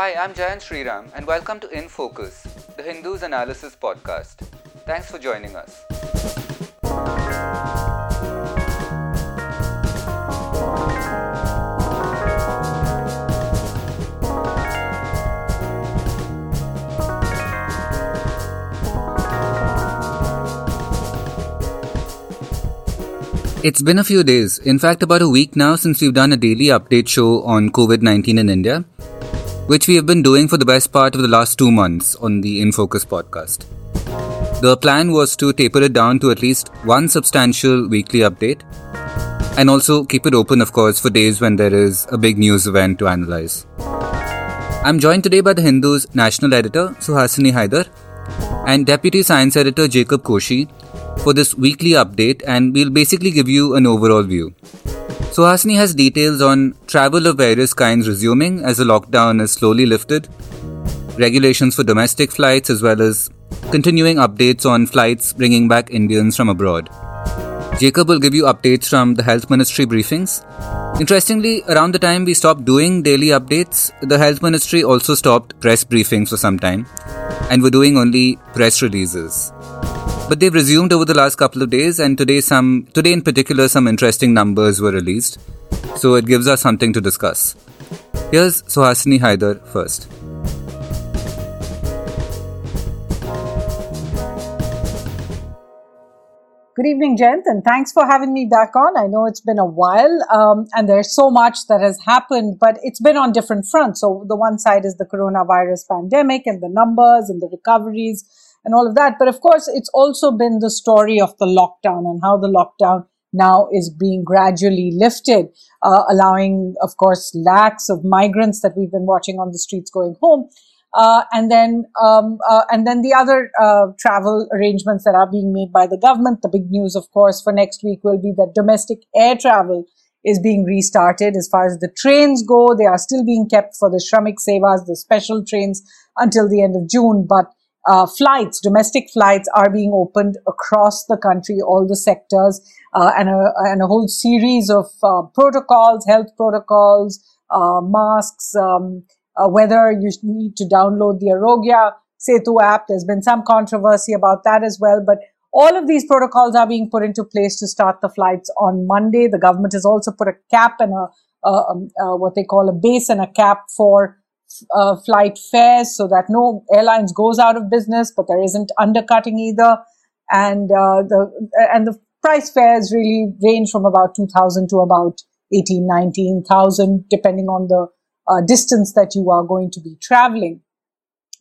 Hi, I'm Jayant Sriram, and welcome to In Focus, the Hindus Analysis Podcast. Thanks for joining us. It's been a few days, in fact, about a week now since we've done a daily update show on COVID 19 in India, which we have been doing for the best part of the last two months on the In Focus podcast. The plan was to taper it down to at least one substantial weekly update, and also keep it open, of course, for days when there is a big news event to analyze. I'm joined today by the Hindu's national editor, Suhasini Haidar, and deputy science editor, Jacob Koshy for this weekly update and we'll basically give you an overall view. Suhasini has details on travel of various kinds resuming as the lockdown is slowly lifted, regulations for domestic flights, as well as continuing updates on flights bringing back Indians from abroad. Jacob will give you updates from the Health Ministry briefings. Interestingly, around the time we stopped doing daily updates, the Health Ministry also stopped press briefings for some time and were doing only press releases. But they've resumed over the last couple of days, and today, some today in particular, some interesting numbers were released. So it gives us something to discuss. Here's Suhasini Haidar first. Good evening, Jent, and thanks for having me back on. I know it's been a while, um, and there's so much that has happened, but it's been on different fronts. So the one side is the coronavirus pandemic and the numbers and the recoveries and all of that. But of course, it's also been the story of the lockdown and how the lockdown now is being gradually lifted, uh, allowing, of course, lakhs of migrants that we've been watching on the streets going home. Uh, and then, um, uh, and then the other uh, travel arrangements that are being made by the government. The big news, of course, for next week will be that domestic air travel is being restarted. As far as the trains go, they are still being kept for the Shramik Sevas, the special trains, until the end of June. But uh, flights, domestic flights are being opened across the country, all the sectors, uh, and, a, and a whole series of uh, protocols, health protocols, uh, masks, um, uh, whether you need to download the Aarogya Setu app. There's been some controversy about that as well, but all of these protocols are being put into place to start the flights on Monday. The government has also put a cap and a, um, what they call a base and a cap for uh, flight fares so that no airlines goes out of business, but there isn't undercutting either. And uh, the and the price fares really range from about two thousand to about 18, 19,000, depending on the uh, distance that you are going to be traveling.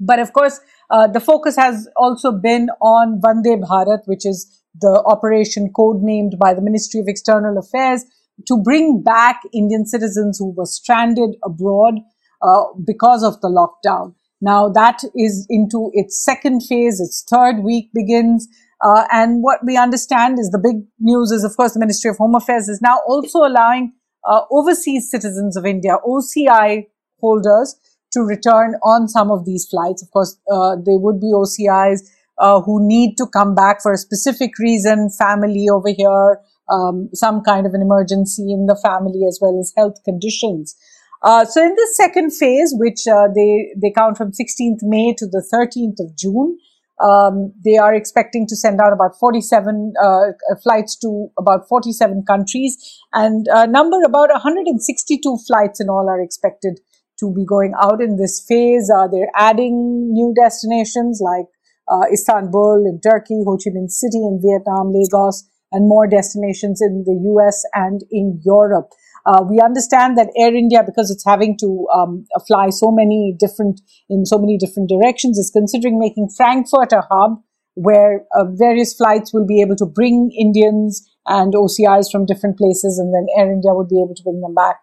But of course, uh, the focus has also been on Vande Bharat, which is the operation codenamed by the Ministry of External Affairs to bring back Indian citizens who were stranded abroad uh, because of the lockdown. Now that is into its second phase, its third week begins. Uh, and what we understand is the big news is, of course, the Ministry of Home Affairs is now also allowing uh, overseas citizens of India, OCI holders, to return on some of these flights. Of course, uh, they would be OCIs uh, who need to come back for a specific reason, family over here, um, some kind of an emergency in the family, as well as health conditions. Uh, so in this second phase, which uh, they they count from 16th May to the 13th of June, um, they are expecting to send out about 47 uh, flights to about 47 countries, and a number about 162 flights in all are expected to be going out in this phase. Uh, they're adding new destinations like uh, Istanbul in Turkey, Ho Chi Minh City in Vietnam, Lagos, and more destinations in the US and in Europe. Uh, we understand that Air India, because it's having to um, fly so many different in so many different directions, is considering making Frankfurt a hub where uh, various flights will be able to bring Indians and OCIs from different places, and then Air India would be able to bring them back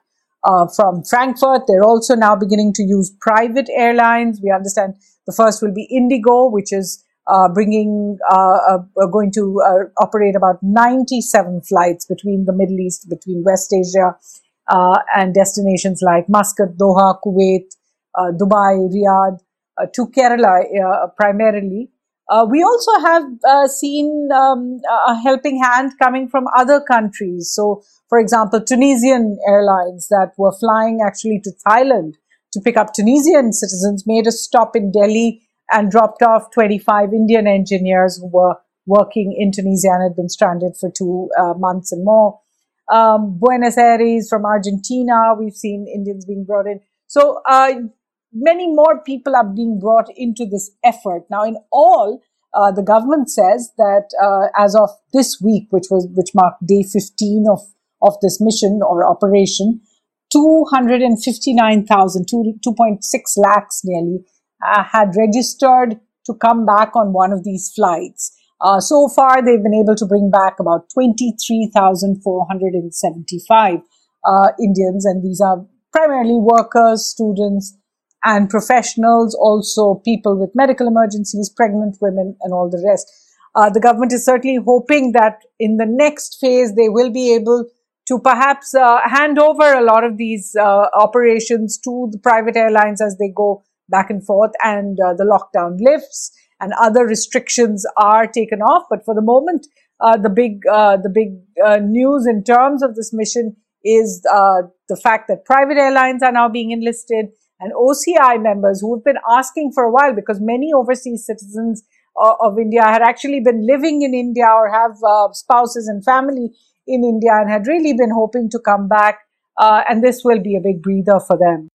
uh, from Frankfurt. They're also now beginning to use private airlines. We understand the first will be Indigo, which is uh, bringing, uh, uh, going to uh, operate about 97 flights between the Middle East, between West Asia, uh, and destinations like Muscat, Doha, Kuwait, uh, Dubai, Riyadh, to Kerala primarily. we also have seen um, a helping hand coming from other countries. So, for example, Tunisian airlines that were flying actually to Thailand to pick up Tunisian citizens made a stop in Delhi and dropped off 25 Indian engineers who were working in Tunisia and had been stranded for two uh, months and more. Um, Buenos Aires from Argentina, we've seen Indians being brought in. So uh, many more people are being brought into this effort. Now, in all, uh, the government says that uh, as of this week, which was which marked day 15 of of this mission or operation, 259,000, 2.6 lakhs nearly, uh, had registered to come back on one of these flights. Uh, so far, they've been able to bring back about 23,475 uh, Indians, and these are primarily workers, students, and professionals, also people with medical emergencies, pregnant women, and all the rest. Uh, the government is certainly hoping that in the next phase they will be able to perhaps uh, hand over a lot of these uh, operations to the private airlines as they go back and forth and uh, the lockdown lifts and other restrictions are taken off. But for the moment, uh, the big uh, the big uh, news in terms of this mission is the fact that private airlines are now being enlisted and OCI members who have been asking for a while because many overseas citizens of India had actually been living in India or have spouses and family in India and had really been hoping to come back. Uh, and this will be a big breather for them.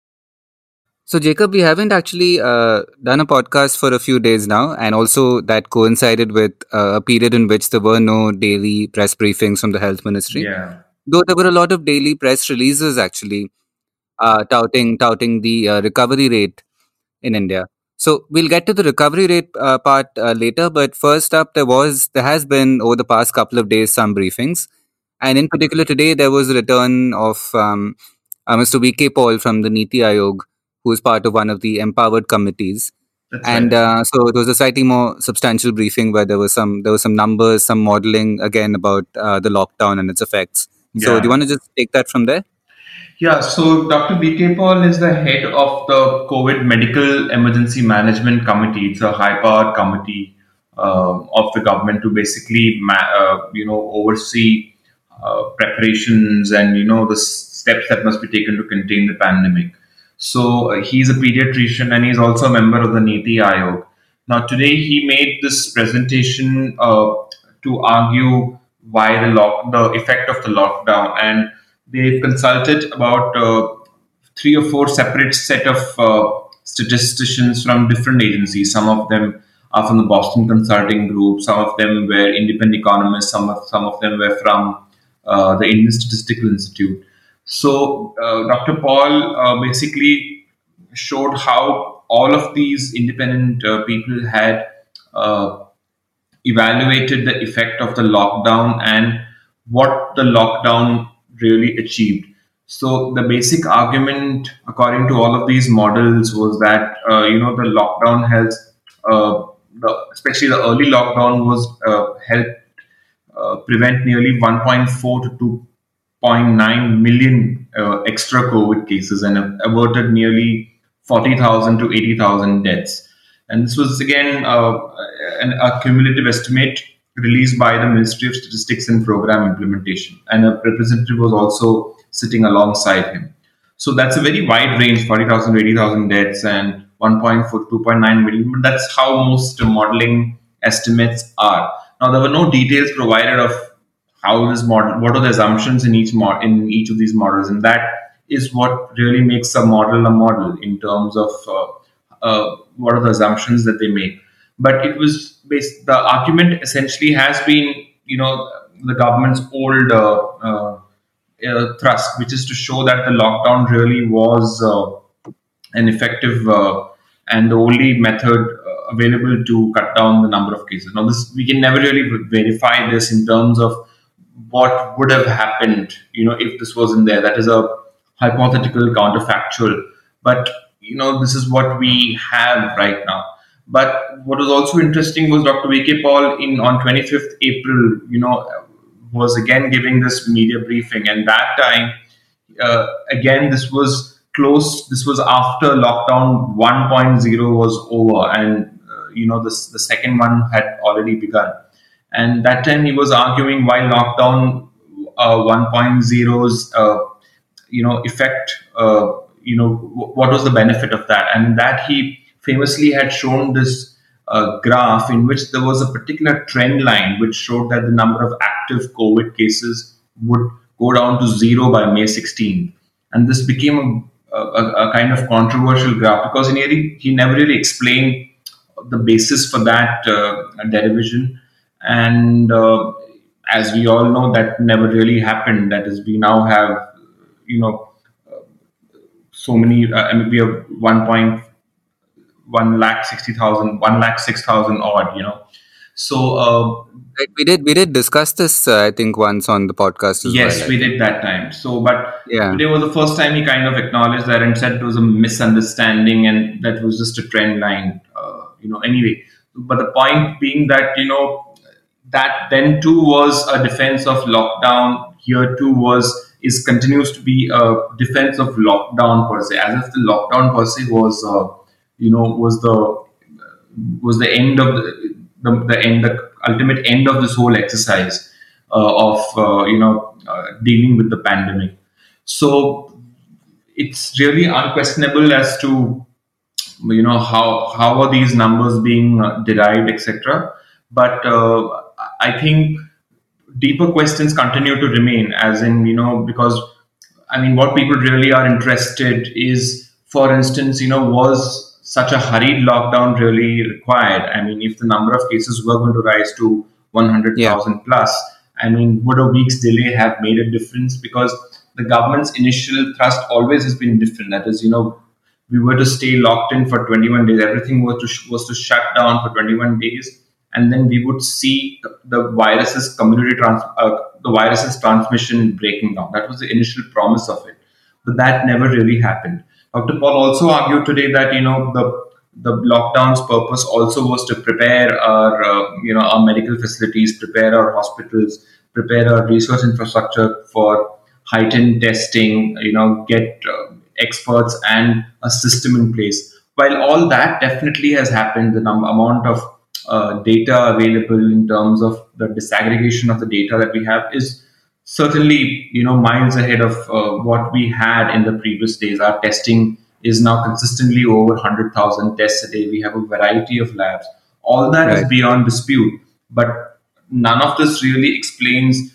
So, Jacob, we haven't actually uh, done a podcast for a few days now, and also that coincided with uh, a period in which there were no daily press briefings from the health ministry. Yeah. Though there were a lot of daily press releases actually uh, touting touting the uh, recovery rate in India. So we'll get to the recovery rate uh, part uh, later, but first up, there was there has been over the past couple of days some briefings. And in particular, today there was a return of um, uh, Mr. VK Paul from the Niti Aayog, who is part of one of the empowered committees. That's and right. uh, so it was a slightly more substantial briefing where there was some there was some numbers, some modeling again about uh, the lockdown and its effects. So do you want to just take that from there? Yeah, so Dr. VK Paul is the head of the COVID Medical Emergency Management Committee. It's a high-powered committee uh, of the government to basically, ma- uh, you know, oversee uh, preparations and you know the s- steps that must be taken to contain the pandemic. So uh, he's a pediatrician and he's also a member of the Niti Aayog. Now today he made this presentation uh, to argue why the lock, the effect of the lockdown, and they've consulted about uh, three or four separate set of uh, statisticians from different agencies. Some of them are from the Boston Consulting Group. Some of them were independent economists. Some of some of them were from uh, the Indian Statistical Institute. So uh, Dr. Paul uh, basically showed how all of these independent uh, people had evaluated the effect of the lockdown and what the lockdown really achieved. So the basic argument, according to all of these models, was that uh, you know the lockdown has, uh, the, especially the early lockdown, was uh, helped prevent nearly 1.4 to 2.9 million uh, extra COVID cases and averted nearly 40,000 to 80,000 deaths. And this was again uh, an, a cumulative estimate released by the Ministry of Statistics and Program Implementation. And a representative was also sitting alongside him. So that's a very wide range 40,000 to 80,000 deaths and 1.4 to 2.9 million. But that's how most modeling estimates are. Now, there were no details provided of how this model, what are the assumptions in each mod, in each of these models, and that is what really makes a model a model in terms of uh, uh, what are the assumptions that they make. But it was based. The argument essentially has been, you know, the government's old uh, uh, uh, thrust, which is to show that the lockdown really was uh, an effective and the only method available to cut down the number of cases. Now, this we can never really verify this in terms of what would have happened, you know, if this wasn't there. That is a hypothetical counterfactual, but you know, this is what we have right now. But what was also interesting was Dr. V.K. Paul in on 25th April, you know, was again giving this media briefing, and that time, uh, again, this was close. This was after lockdown 1.0 was over, and uh, you know, this the second one had already begun. And that time he was arguing why lockdown uh, 1.0's uh, you know effect uh, you know, w- what was the benefit of that? And that he famously had shown this uh, graph in which there was a particular trend line which showed that the number of active COVID cases would go down to zero by May 16th. And this became a, a, a kind of controversial graph because he, he never really explained the basis for that uh, derivation. And uh, as we all know, that never really happened. That is, we now have, you know, uh, so many, uh, I mean, we have 1.1 lakh 60,000, 1 lakh 6,000 odd, you know. So, uh, we did we did discuss this uh, I think once on the podcast as yes, well. we did that time. So, but Yeah. today was the first time he kind of acknowledged that and said it was a misunderstanding and that was just a trend line. Uh, you know, anyway. But the point being that you know that then too was a defense of lockdown. Here too was is continues to be a defense of lockdown per se, as if the lockdown per se was uh, you know was the was the end of the, the, the end the ultimate end of this whole exercise uh, of uh, you know uh, dealing with the pandemic so it's really unquestionable as to you know how how are these numbers being uh, derived etc but uh, i think deeper questions continue to remain as in you know because i mean what people really are interested is for instance you know was such a hurried lockdown really required? I mean if the number of cases were going to rise to 100000 plus i mean would a week's delay have made a difference? Because the government's initial thrust always has been different. That is you know we were to stay locked in for 21 days everything was to sh- was to shut down for 21 days and then we would see the virus's community trans- uh, the virus's transmission breaking down. That was the initial promise of it, but that never really happened. Dr. Paul also argued today that you know the the lockdown's purpose also was to prepare our uh, you know our medical facilities, prepare our hospitals, prepare our research infrastructure for heightened testing. You know, get uh, experts and a system in place. While all that definitely has happened, the num- amount of uh, data available in terms of the disaggregation of the data that we have is certainly you know miles ahead of uh, what we had in the previous days. Our testing is now consistently over 100000 tests a day. We have a variety of labs. All that is Right. beyond dispute but none of this really explains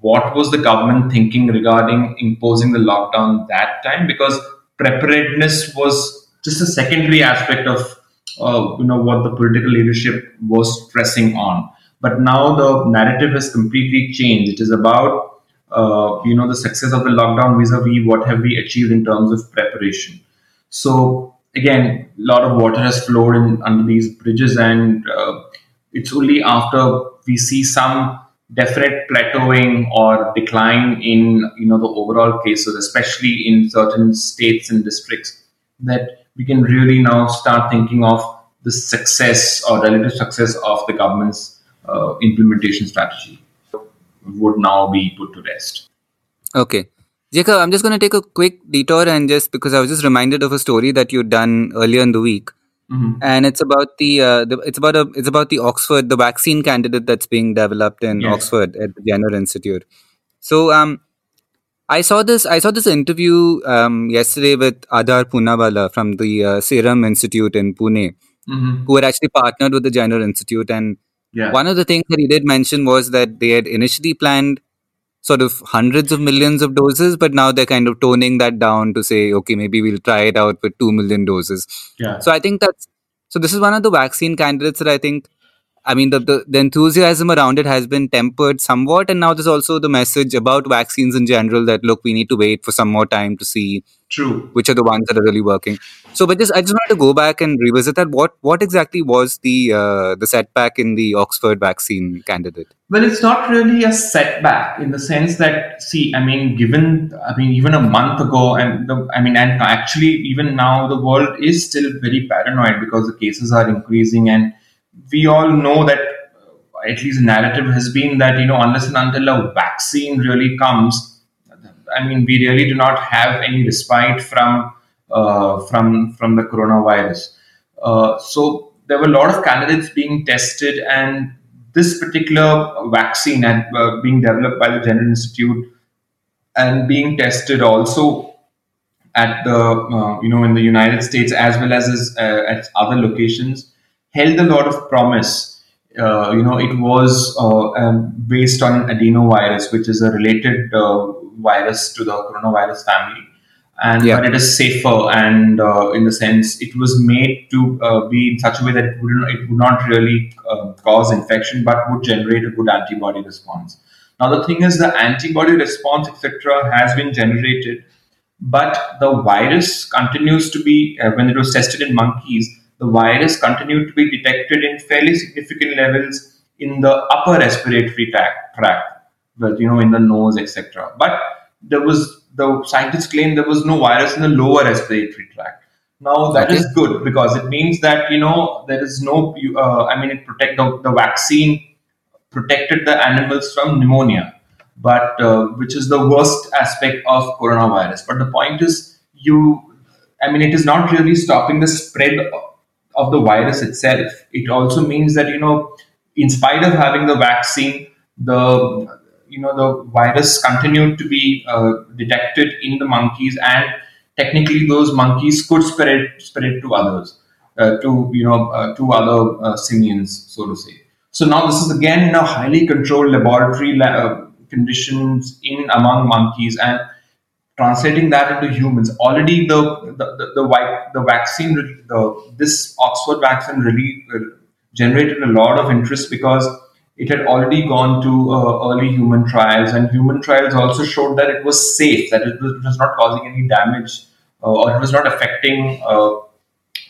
what was the government thinking regarding imposing the lockdown that time because preparedness was just a secondary aspect of uh, you know what the political leadership was pressing on. But now the narrative has completely changed. It is about uh, you know the success of the lockdown vis-a-vis what have we achieved in terms of preparation. So again a lot of water has flowed in under these bridges and uh, it's only after we see some definite plateauing or decline in you know the overall cases especially in certain states and districts that we can really now start thinking of the success or relative success of the government's uh, implementation strategy would now be put to rest Okay. Jacob, I'm just going to take a quick detour and just because I was just reminded of a story that you'd done earlier in the week. Mhm. And it's about the, uh, the it's about a it's about the Oxford the vaccine candidate that's being developed in Yes. Oxford at the Jenner Institute. So um, I saw this I saw this interview um, yesterday with Adar Poonawalla from the uh, Serum Institute in Pune, Mhm. who had actually partnered with the Jenner Institute. And yeah one of the things that he did mention was that they had initially planned sort of hundreds of millions of doses, but now they're kind of toning that down to say, okay, maybe we'll try it out with 2 million doses. yeah So I think that's so. This is one of the vaccine candidates that I think. I mean, the, the the enthusiasm around it has been tempered somewhat, and now there's also the message about vaccines in general that look, we need to wait for some more time to see true which are the ones that are really working. So, but just I just wanted to go back and revisit that. What what exactly was the uh, the setback in the Oxford vaccine candidate? Well, it's not really a setback in the sense that, see, I mean, given, I mean, even a month ago, and the, I mean, and actually, even now, the world is still very paranoid because the cases are increasing, and we all know that, uh, at least the narrative has been that, you know, unless and until a vaccine really comes, I mean, we really do not have any respite from uh, from from the coronavirus. Uh, so there were a lot of candidates being tested, and this particular vaccine had uh, being developed by the Jenner Institute and being tested also at the uh, you know in the United States as well as uh, at other locations held a lot of promise. Uh, you know, it was uh, um, based on adenovirus, which is a related uh, virus to the coronavirus family, and Yeah. but it is safer and uh, in the sense it was made to uh, be in such a way that it would, it would not really uh, cause infection, but would generate a good antibody response. Now the thing is, the antibody response, etc., has been generated, but the virus continues to be uh, when it was tested in monkeys the virus continued to be detected in fairly significant levels in the upper respiratory tract, tract but you know in the nose etc but there was the scientists claim there was no virus in the lower respiratory tract now that is Okay. good because it means that you know there is no uh, i mean it protect the, the vaccine protected the animals from pneumonia, but uh, which is the worst aspect of coronavirus. But the point is, you, I mean, it is not really stopping the spread of the virus itself. It also means that you know, in spite of having the vaccine, the you know the virus continued to be uh, detected in the monkeys, and technically those monkeys could spread spread to others, uh, to you know uh, to other uh, simians, so to say. So now this is again in a highly controlled laboratory la- uh, conditions in among monkeys and translating that into humans. Already the the the, the, the vaccine the this Oxford vaccine really uh, generated a lot of interest because it had already gone to uh, early human trials and human trials also showed that it was safe that it was, it was not causing any damage uh, or it was not affecting uh,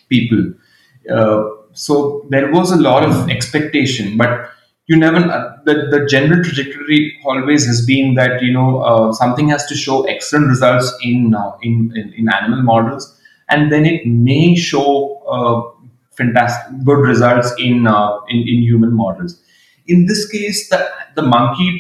people. Uh, so there was a lot of expectation, but you never. The the general trajectory always has been that you know uh, something has to show excellent results in uh, in, in in animal models, and then it may show uh, fantastic good results in, uh, in in human models. In this case, the the monkey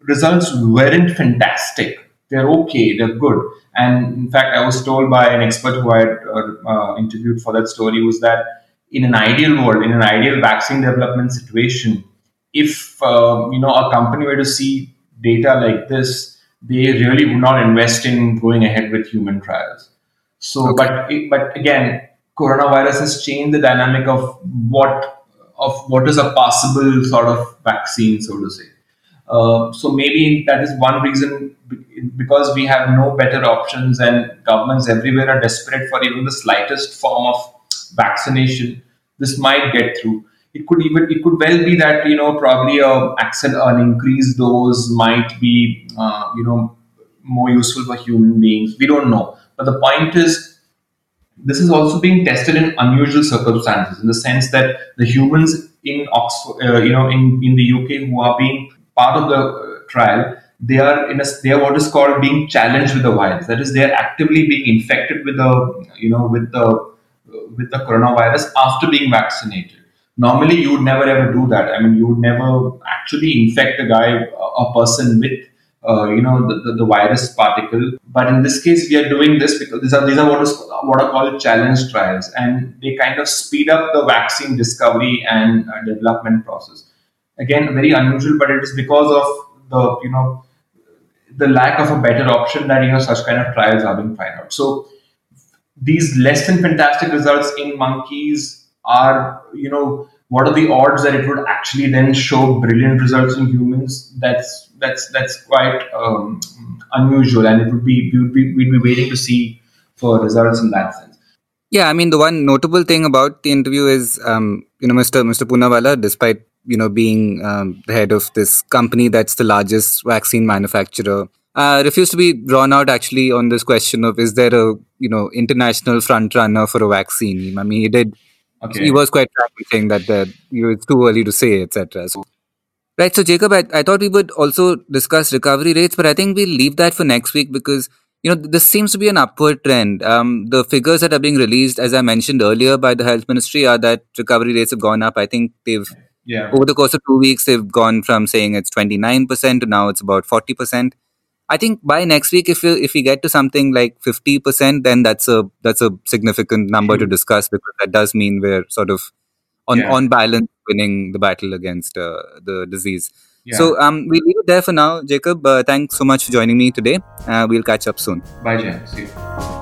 results weren't fantastic. They're okay. They're good. And in fact, I was told by an expert who I had uh, interviewed for that story was that in an ideal world, in an ideal vaccine development situation, if uh, you know a company were to see data like this, they really would not invest in going ahead with human trials. So, Okay. but but again, coronavirus has changed the dynamic of what of what is a possible sort of vaccine, so to say. Uh, so maybe that is one reason because we have no better options and governments everywhere are desperate for even the slightest form of vaccination. This might get through. It could even it could well be that you know probably a accent an increased dose might be uh, you know more useful for human beings. We don't know, but the point is this is also being tested in unusual circumstances in the sense that the humans in Oxford, uh, you know, in, in the UK who are being part of the uh, trial, they are in a they are what is called being challenged with the virus. That is, they are actively being infected with the you know with the with the coronavirus after being vaccinated. Normally, you would never ever do that. I mean, you would never actually infect a guy, a person with uh, you know the, the, the virus particle. But in this case, we are doing this because these are these are what is what are called challenge trials, and they kind of speed up the vaccine discovery and uh, development process. Again, very unusual, but it is because of the you know the lack of a better option that you know such kind of trials are being tried out. So these less than fantastic results in monkeys are you know what are the odds that it would actually then show brilliant results in humans that's that's that's quite um, unusual and it would be we would be we'd be waiting to see for results in that sense Yeah, I mean the one notable thing about the interview is, um, you know, Mr. Mr. Poonawalla, despite you know being um, the head of this company that's the largest vaccine manufacturer, uh, refused to be drawn out actually on this question of is there a you know international front runner for a vaccine? I mean, he did. Okay He was quite saying that the, you know, it's too early to say, etc. So, right. So, Jacob, I, I thought we would also discuss recovery rates, but I think we'll leave that for next week because you know this seems to be an upward trend. Um, the figures that are being released, as I mentioned earlier, by the health ministry, are that recovery rates have gone up. I think they've yeah over the course of two weeks they've gone from saying it's twenty nine percent to now it's about forty percent. I think by next week, if we if we get to something like fifty percent, then that's a that's a significant number to discuss because that does mean we're sort of on Yeah. on balance winning the battle against uh, the disease. yeah So um, we leave it there for now, Jacob. Uh, thanks so much for joining me today. Uh, we'll catch up soon. bye Jen see you